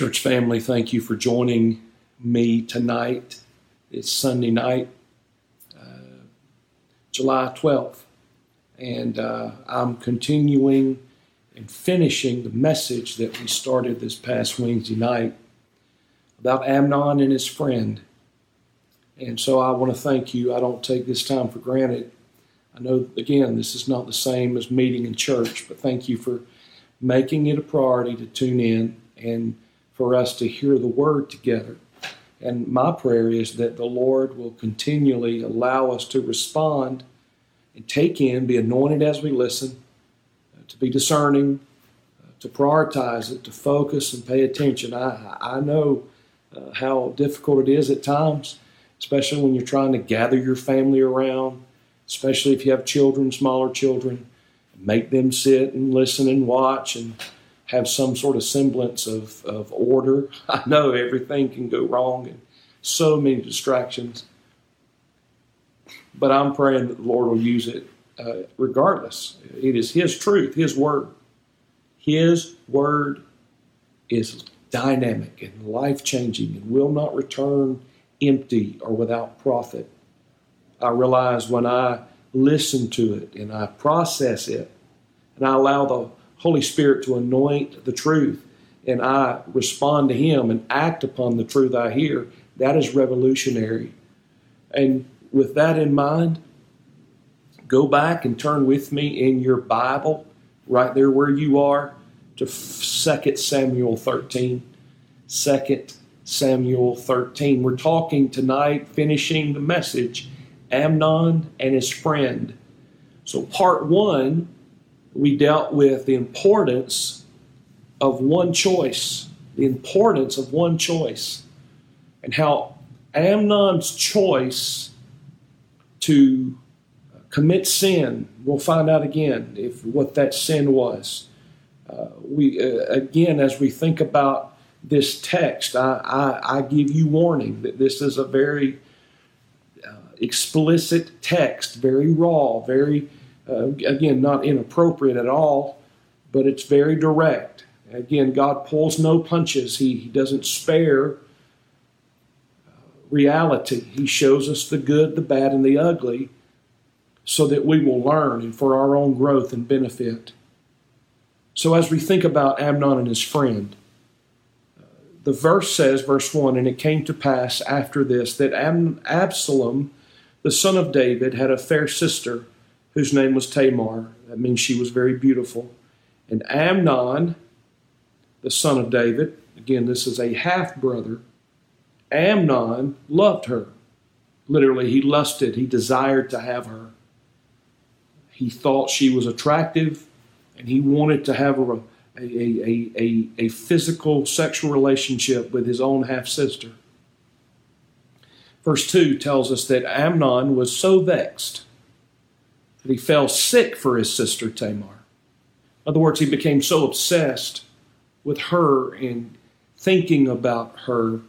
Church family, thank you for joining me tonight. It's Sunday night, uh, July 12th, and uh, I'm continuing and finishing the message that we started this past Wednesday night about Amnon and his friend. And so I want to thank you. I don't take this time for granted. I know, again, this is not the same as meeting in church, but thank you for making it a priority to tune in and for us to hear the word together. And my prayer is that the Lord will continually allow us to respond and take in, be anointed as we listen, uh, to be discerning, uh, to prioritize it, to focus and pay attention. I, I know uh, how difficult it is at times, especially when you're trying to gather your family around, especially if you have children, smaller children, make them sit and listen and watch and have some sort of semblance of, of order. I know everything can go wrong and so many distractions. But I'm praying that the Lord will use it uh, regardless. It is His truth, His word. His word is dynamic and life changing and will not return empty or without profit. I realize when I listen to it and I process it and I allow the Holy Spirit to anoint the truth and I respond to Him and act upon the truth I hear, that is revolutionary. And with that in mind, go back and turn with me in your Bible, right there where you are, to 2 Samuel 13. 2 Samuel 13. We're talking tonight, finishing the message, Amnon and his friend. So, part one we dealt with the importance of one choice, the importance of one choice, and how Amnon's choice to commit sin, we'll find out again if what that sin was. Uh, we uh, again, as we think about this text, I, I, I, give you warning that this is a very uh, explicit text, very raw, very uh, again, not inappropriate at all, but it's very direct. Again, God pulls no punches, He, he doesn't spare uh, reality. He shows us the good, the bad, and the ugly so that we will learn and for our own growth and benefit. So, as we think about Amnon and his friend, uh, the verse says, verse 1 And it came to pass after this that Absalom, the son of David, had a fair sister whose name was Tamar. That means she was very beautiful. And Amnon, the son of David, again, this is a half brother, Amnon loved her. Literally, he lusted, he desired to have her. He thought she was attractive, and he wanted to have a, a, a, a, a physical sexual relationship with his own half sister. Verse 2 tells us that Amnon was so vexed that he fell sick for his sister Tamar. In other words, he became so obsessed with her and thinking about her,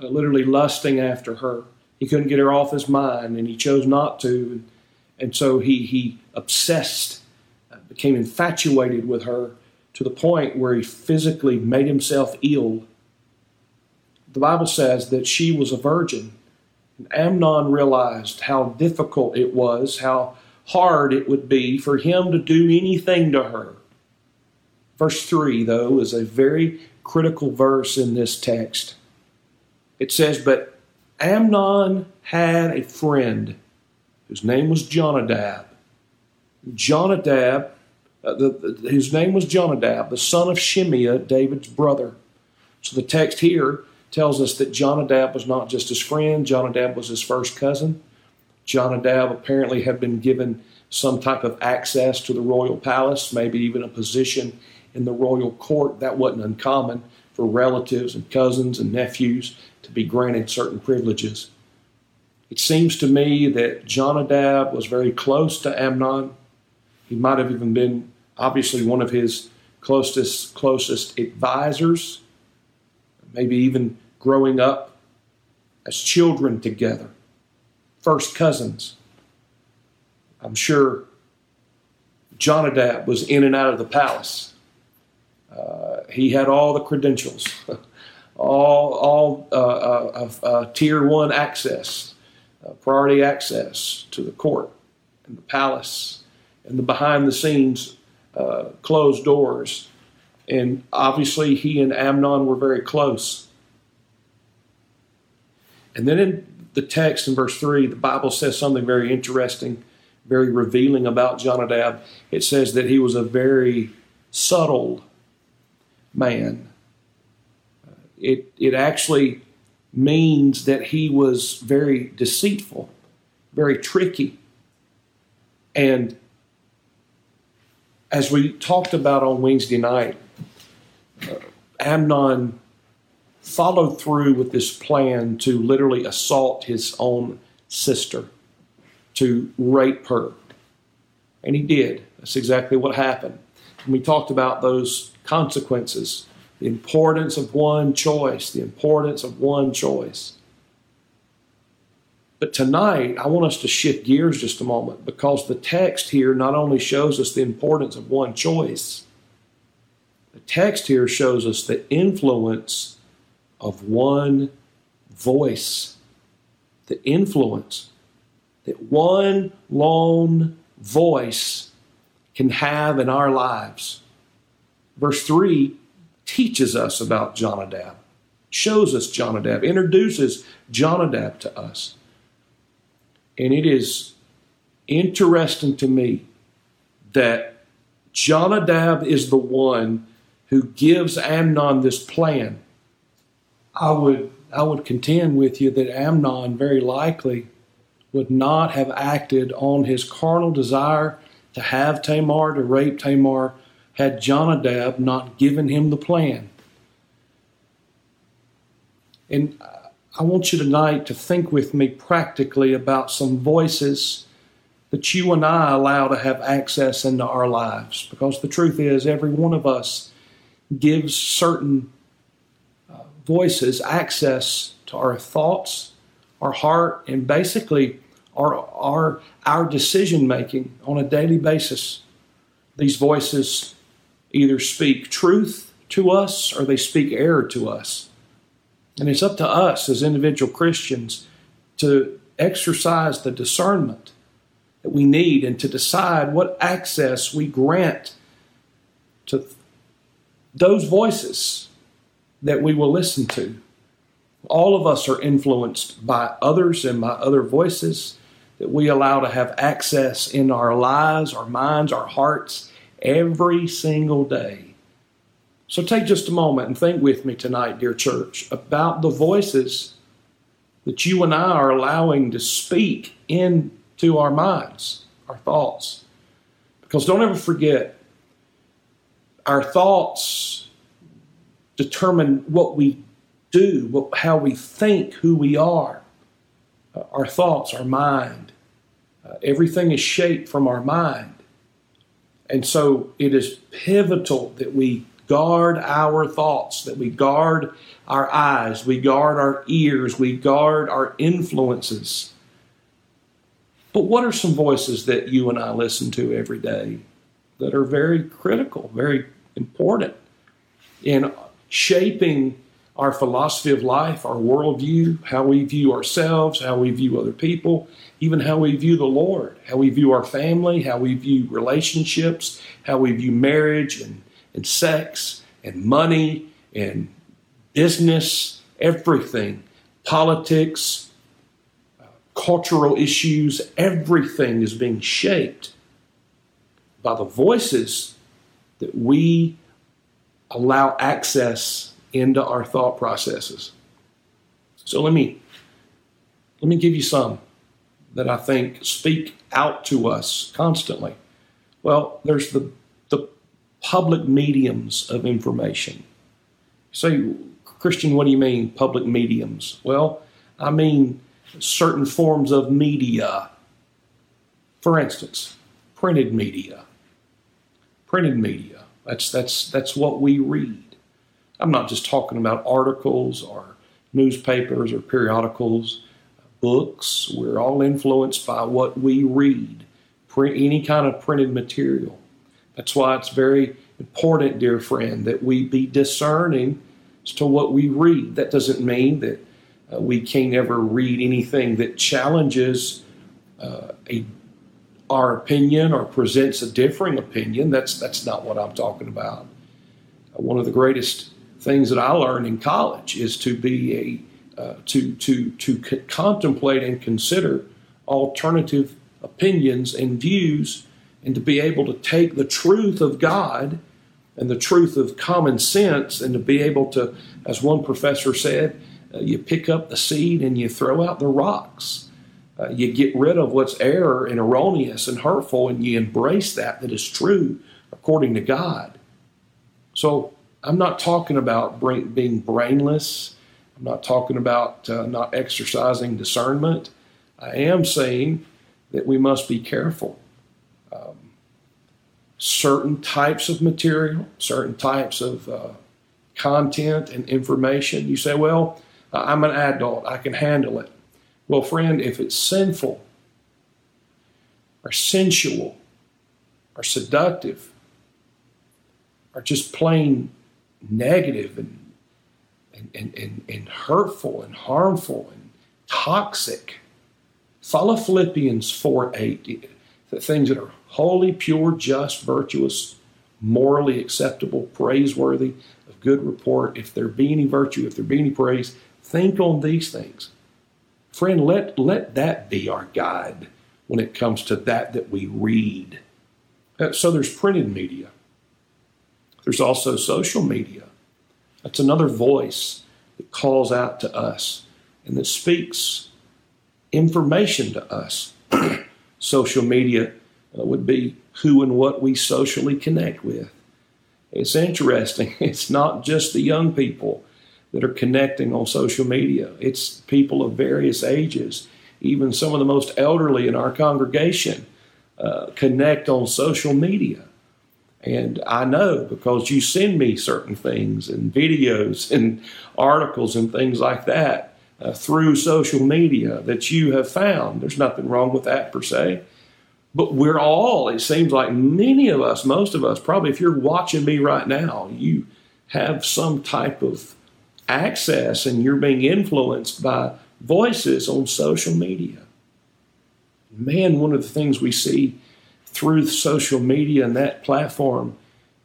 uh, literally lusting after her. He couldn't get her off his mind, and he chose not to. And, and so he, he obsessed, uh, became infatuated with her to the point where he physically made himself ill. The Bible says that she was a virgin. And Amnon realized how difficult it was, how hard it would be for him to do anything to her. Verse 3, though, is a very critical verse in this text. It says, But Amnon had a friend whose name was Jonadab. Jonadab, uh, the, the, his name was Jonadab, the son of Shimeah, David's brother. So the text here tells us that Jonadab was not just his friend, Jonadab was his first cousin. Jonadab apparently had been given some type of access to the royal palace, maybe even a position in the royal court. That wasn't uncommon for relatives and cousins and nephews to be granted certain privileges. It seems to me that Jonadab was very close to Amnon. He might have even been obviously one of his closest closest advisors, maybe even growing up as children together first cousins. I'm sure Jonadab was in and out of the palace. Uh, he had all the credentials, all, all uh, uh, uh, tier one access, uh, priority access to the court and the palace and the behind the scenes uh, closed doors. And obviously, he and Amnon were very close. And then in the text in verse 3, the Bible says something very interesting, very revealing about Jonadab. It says that he was a very subtle man. It, it actually means that he was very deceitful, very tricky. And as we talked about on Wednesday night, uh, Amnon followed through with this plan to literally assault his own sister, to rape her. And he did. That's exactly what happened. And we talked about those consequences, the importance of one choice, the importance of one choice. But tonight, I want us to shift gears just a moment because the text here not only shows us the importance of one choice, the text here shows us the influence of one voice. The influence that one lone voice can have in our lives. Verse 3 teaches us about Jonadab, shows us Jonadab, introduces Jonadab to us. And it is interesting to me that Jonadab is the one who gives Amnon this plan I would I would contend with you that Amnon very likely would not have acted on his carnal desire to have Tamar, to rape Tamar, had Jonadab not given him the plan. And I want you tonight to think with me practically about some voices that you and I allow to have access into our lives. Because the truth is, every one of us gives certain voices access to our thoughts, our heart, and basically our, our, our decision making on a daily basis. These voices either speak truth to us or they speak error to us. And it's up to us as individual Christians to exercise the discernment that we need and to decide what access we grant to those voices that we will listen to. All of us are influenced by others and by other voices that we allow to have access in our lives, our minds, our hearts every single day. So take just a moment and think with me tonight, dear church, about the voices that you and I are allowing to speak into our minds, our thoughts. Because don't ever forget, our thoughts determine what we do, what, how we think, who we are, uh, our thoughts, our mind. Uh, everything is shaped from our mind. And so it is pivotal that we guard our thoughts, that we guard our eyes, we guard our ears, we guard our influences. But what are some voices that you and I listen to every day that are very critical, very important in shaping our philosophy of life, our worldview, how we view ourselves, how we view other people, even how we view the Lord, how we view our family, how we view relationships, how we view marriage and, and sex and money and business, everything, politics, cultural issues, everything is being shaped by the voices that we allow access into our thought processes. So let me let me give you some that I think speak out to us constantly. Well, there's the the public mediums of information. Say, Christian, what do you mean public mediums? Well, I mean certain forms of media. For instance, printed media. Printed media that's, that's, that's what we read. I'm not just talking about articles or newspapers or periodicals, books. We're all influenced by what we read, print, any kind of printed material. That's why it's very important, dear friend, that we be discerning as to what we read. That doesn't mean that uh, we can't ever read anything that challenges uh, a, our opinion or presents a differing opinion. That's that's not what I'm talking about. One of the greatest things that I learned in college is to be a uh, to to to contemplate and consider alternative opinions and views, and to be able to take the truth of God and the truth of common sense, and to be able to, as one professor said, uh, you pick up the seed and you throw out the rocks. Uh, you get rid of what's error and erroneous and hurtful, and you embrace that that is true according to God. So I'm not talking about being brainless. I'm not talking about uh, not exercising discernment. I am saying that we must be careful. Um, certain types of material, certain types of uh, content and information, you say, well, I'm an adult, I can handle it. Well, friend, if it's sinful or sensual or seductive or just plain negative and, and, and, and, and hurtful and harmful and toxic, follow Philippians 4 8. The things that are holy, pure, just, virtuous, morally acceptable, praiseworthy, of good report. If there be any virtue, if there be any praise, think on these things. Friend, let, let that be our guide when it comes to that that we read. Uh, so there's printed media. There's also social media. That's another voice that calls out to us and that speaks information to us. social media uh, would be who and what we socially connect with. It's interesting. It's not just the young people that are connecting on social media. It's people of various ages, even some of the most elderly in our congregation uh, connect on social media. And I know because you send me certain things and videos and articles and things like that uh, through social media that you have found. There's nothing wrong with that per se. But we're all, it seems like many of us, most of us, probably if you're watching me right now, you have some type of access and you're being influenced by voices on social media. Man, one of the things we see through social media and that platform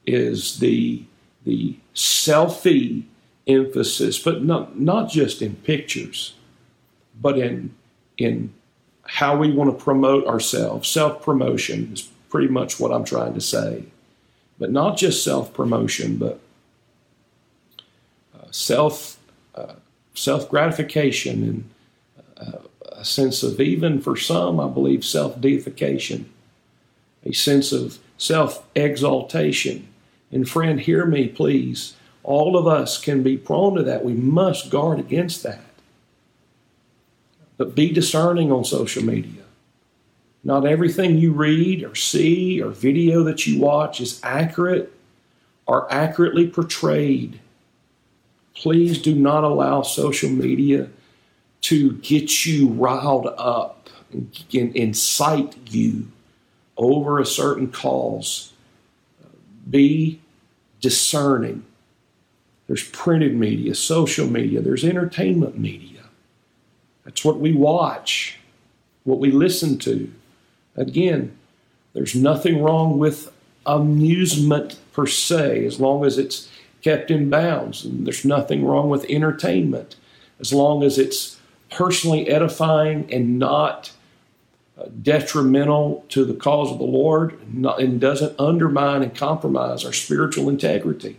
is the the selfie emphasis, but not not just in pictures, but in in how we want to promote ourselves. Self promotion is pretty much what I'm trying to say, but not just self promotion, but self uh, self gratification and uh, a sense of even for some, I believe, self deification, a sense of self exaltation. And friend, hear me, please. All of us can be prone to that. We must guard against that. But be discerning on social media. Not everything you read or see or video that you watch is accurate or accurately portrayed please do not allow social media to get you riled up and incite you over a certain cause. Be discerning. There's printed media, social media, there's entertainment media. That's what we watch, what we listen to. Again, there's nothing wrong with amusement per se, as long as it's kept in bounds. And there's nothing wrong with entertainment as long as it's personally edifying and not uh, detrimental to the cause of the Lord and doesn't undermine and compromise our spiritual integrity.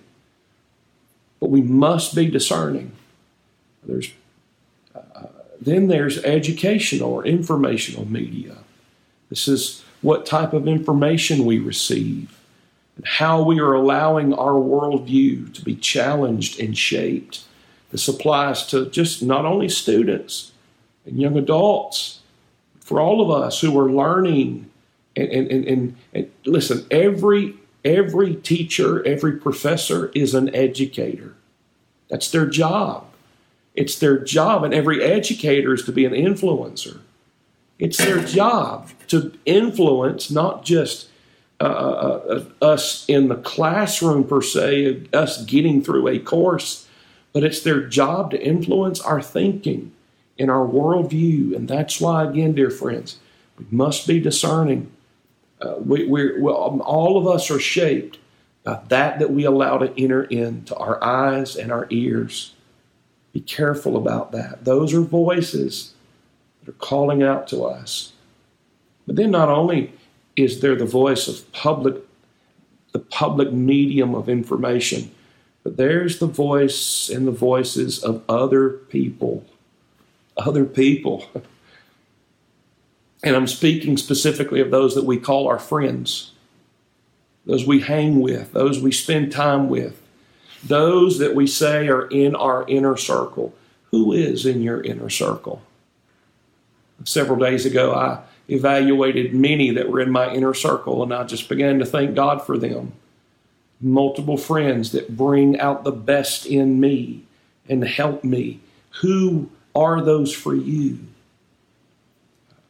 But we must be discerning. There's uh, then there's educational or informational media. This is what type of information we receive how we are allowing our worldview to be challenged and shaped. This applies to just not only students and young adults, for all of us who are learning. And, and, and, and, listen, every every teacher, every professor is an educator. That's their job. It's their job, and every educator is to be an influencer. It's their job to influence not just uh, uh, uh, us in the classroom per se, us getting through a course, but it's their job to influence our thinking and our worldview. And that's why, again, dear friends, we must be discerning. Uh, we, we're, well, all of us are shaped by that that we allow to enter into our eyes and our ears. Be careful about that. Those are voices that are calling out to us. But then not only is there the voice of public, the public medium of information, but there's the voice and the voices of other people. Other people. And I'm speaking specifically of those that we call our friends, those we hang with, those we spend time with, those that we say are in our inner circle. Who is in your inner circle? Several days ago, I evaluated many that were in my inner circle, and I just began to thank God for them. Multiple friends that bring out the best in me and help me. Who are those for you?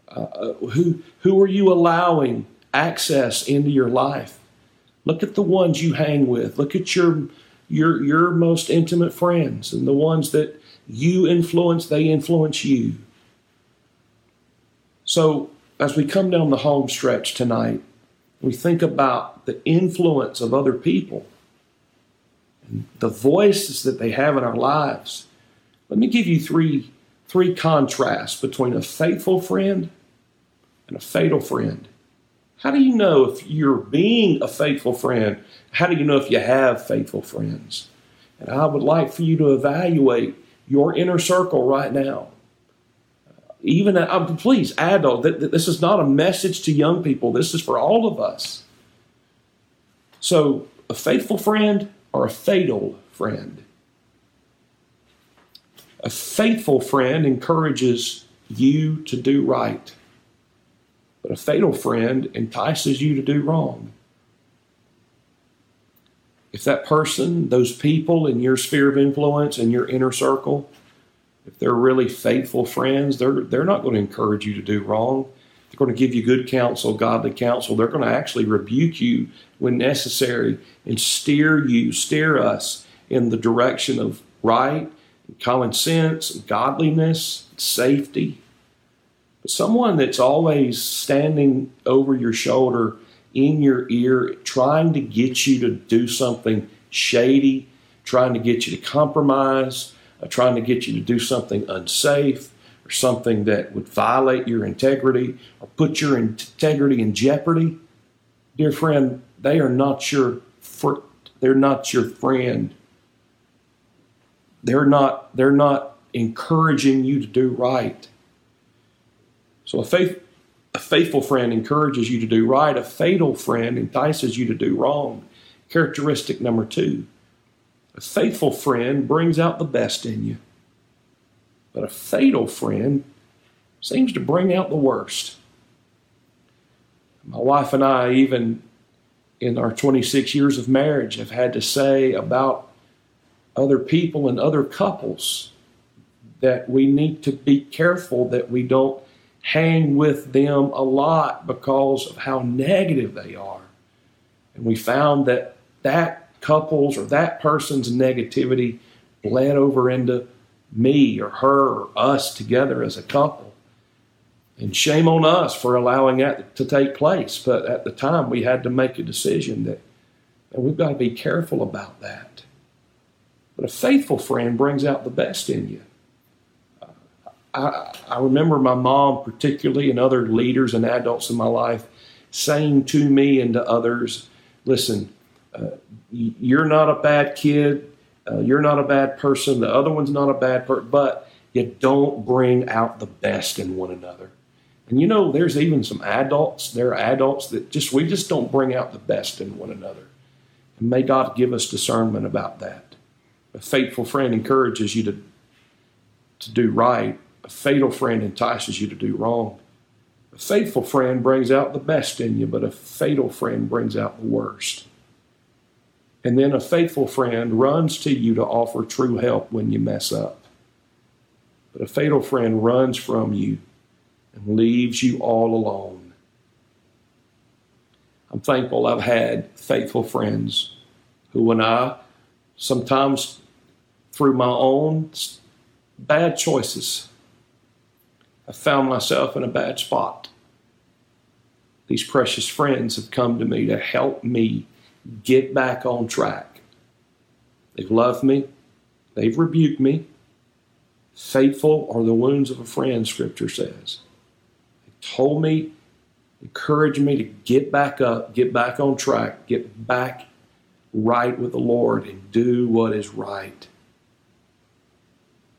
Uh, uh, who, who are you allowing access into your life? Look at the ones you hang with. Look at your, your, your most intimate friends and the ones that you influence, they influence you. So, as we come down the home stretch tonight, we think about the influence of other people and the voices that they have in our lives. Let me give you three, three contrasts between a faithful friend and a fatal friend. How do you know if you're being a faithful friend? How do you know if you have faithful friends? And I would like for you to evaluate your inner circle right now. Even, uh, please, adult, this is not a message to young people. This is for all of us. So, a faithful friend or a fatal friend? A faithful friend encourages you to do right. But a fatal friend entices you to do wrong. If that person, those people in your sphere of influence, in your inner circle, if they're really faithful friends, they're, they're not going to encourage you to do wrong. They're going to give you good counsel, godly counsel. They're going to actually rebuke you when necessary and steer you, steer us in the direction of right, common sense, godliness, safety someone that's always standing over your shoulder, in your ear, trying to get you to do something shady, trying to get you to compromise, uh, trying to get you to do something unsafe or something that would violate your integrity or put your integrity in jeopardy. Dear friend, they are not your fr- they're not your friend. They're not they're not encouraging you to do right. So a faith a faithful friend encourages you to do right. A fatal friend entices you to do wrong. Characteristic number two a faithful friend brings out the best in you, but a fatal friend seems to bring out the worst. My wife and I, even in our 26 years of marriage, have had to say about other people and other couples that we need to be careful that we don't hang with them a lot because of how negative they are. And we found that that couple's or that person's negativity bled over into me or her or us together as a couple. And shame on us for allowing that to take place. But at the time, we had to make a decision that and we've got to be careful about that. But a faithful friend brings out the best in you. I, I remember my mom, particularly, and other leaders and adults in my life saying to me and to others, listen, uh, you're not a bad kid. Uh, you're not a bad person. The other one's not a bad person, but you don't bring out the best in one another. And you know, there's even some adults, there are adults that just, we just don't bring out the best in one another. And may God give us discernment about that. A faithful friend encourages you to, to do right a fatal friend entices you to do wrong. A faithful friend brings out the best in you, but a fatal friend brings out the worst. And then a faithful friend runs to you to offer true help when you mess up. But a fatal friend runs from you and leaves you all alone. I'm thankful I've had faithful friends who, when I sometimes through my own bad choices, I found myself in a bad spot. These precious friends have come to me to help me get back on track. They've loved me, they've rebuked me. Faithful are the wounds of a friend, Scripture says. They told me, encouraged me to get back up, get back on track, get back right with the Lord, and do what is right.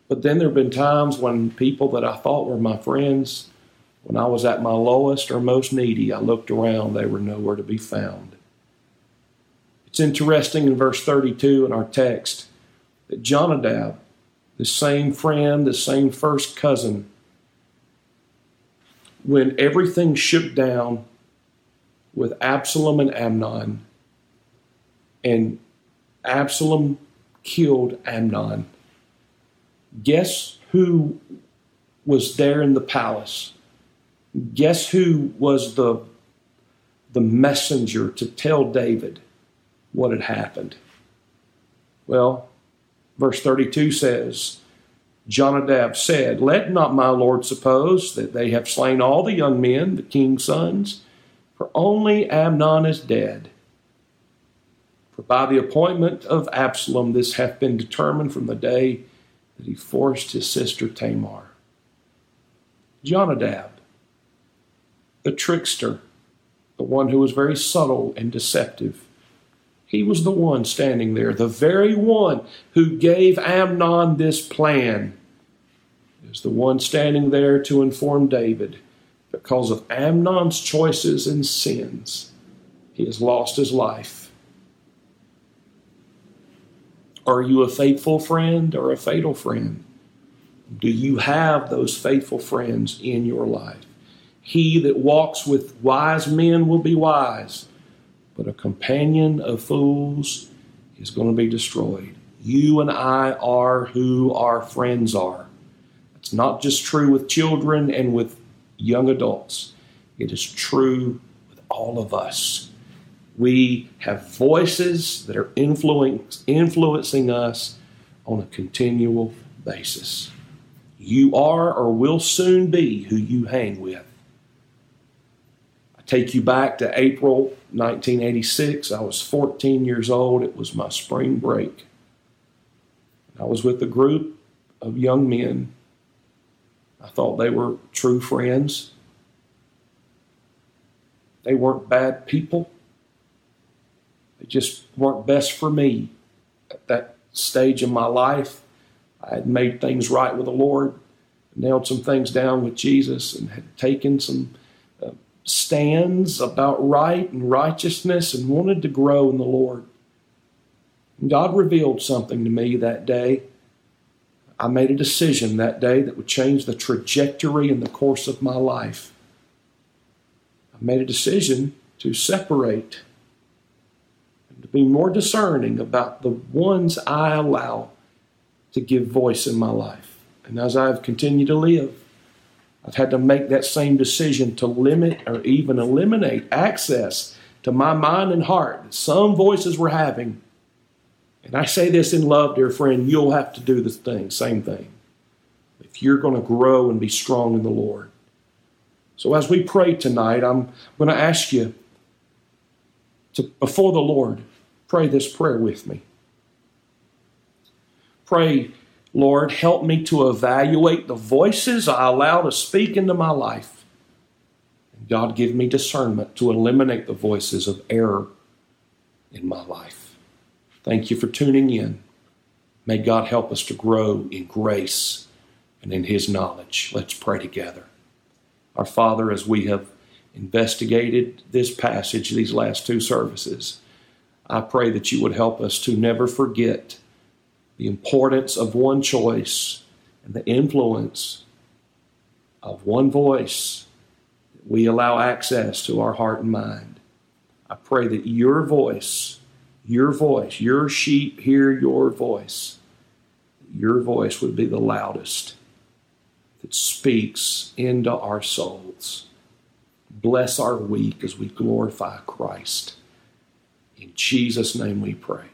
But then there have been times when people that I thought were my friends, when I was at my lowest or most needy, I looked around, they were nowhere to be found. It's interesting in verse 32 in our text that Jonadab, the same friend, the same first cousin, when everything shook down with Absalom and Amnon, and Absalom killed Amnon, guess who was there in the palace? Guess who was the, the messenger to tell David what had happened? Well, verse 32 says, Jonadab said, Let not my Lord suppose that they have slain all the young men, the king's sons, for only Amnon is dead. For by the appointment of Absalom this hath been determined from the day that he forced his sister Tamar. Jonadab, the trickster, the one who was very subtle and deceptive. He was the one standing there, the very one who gave Amnon this plan, is the one standing there to inform David because of Amnon's choices and sins. He has lost his life. Are you a faithful friend or a fatal friend? Do you have those faithful friends in your life? He that walks with wise men will be wise, but a companion of fools is going to be destroyed. You and I are who our friends are. It's not just true with children and with young adults, it is true with all of us. We have voices that are influencing us on a continual basis. You are or will soon be who you hang with take you back to April 1986. I was 14 years old. It was my spring break. I was with a group of young men. I thought they were true friends. They weren't bad people. They just weren't best for me at that stage in my life. I had made things right with the Lord, nailed some things down with Jesus, and had taken some stands about right and righteousness and wanted to grow in the Lord. God revealed something to me that day. I made a decision that day that would change the trajectory and the course of my life. I made a decision to separate and to be more discerning about the ones I allow to give voice in my life. And as I've continued to live, I've had to make that same decision to limit or even eliminate access to my mind and heart that some voices were having. And I say this in love, dear friend, you'll have to do the thing, same thing. If you're going to grow and be strong in the Lord. So as we pray tonight, I'm going to ask you to, before the Lord, pray this prayer with me. Pray Lord, help me to evaluate the voices I allow to speak into my life. And God, give me discernment to eliminate the voices of error in my life. Thank you for tuning in. May God help us to grow in grace and in His knowledge. Let's pray together. Our Father, as we have investigated this passage, these last two services, I pray that you would help us to never forget the importance of one choice and the influence of one voice that we allow access to our heart and mind. I pray that your voice, your voice, your sheep hear your voice. Your voice would be the loudest that speaks into our souls. Bless our week as we glorify Christ. In Jesus' name we pray.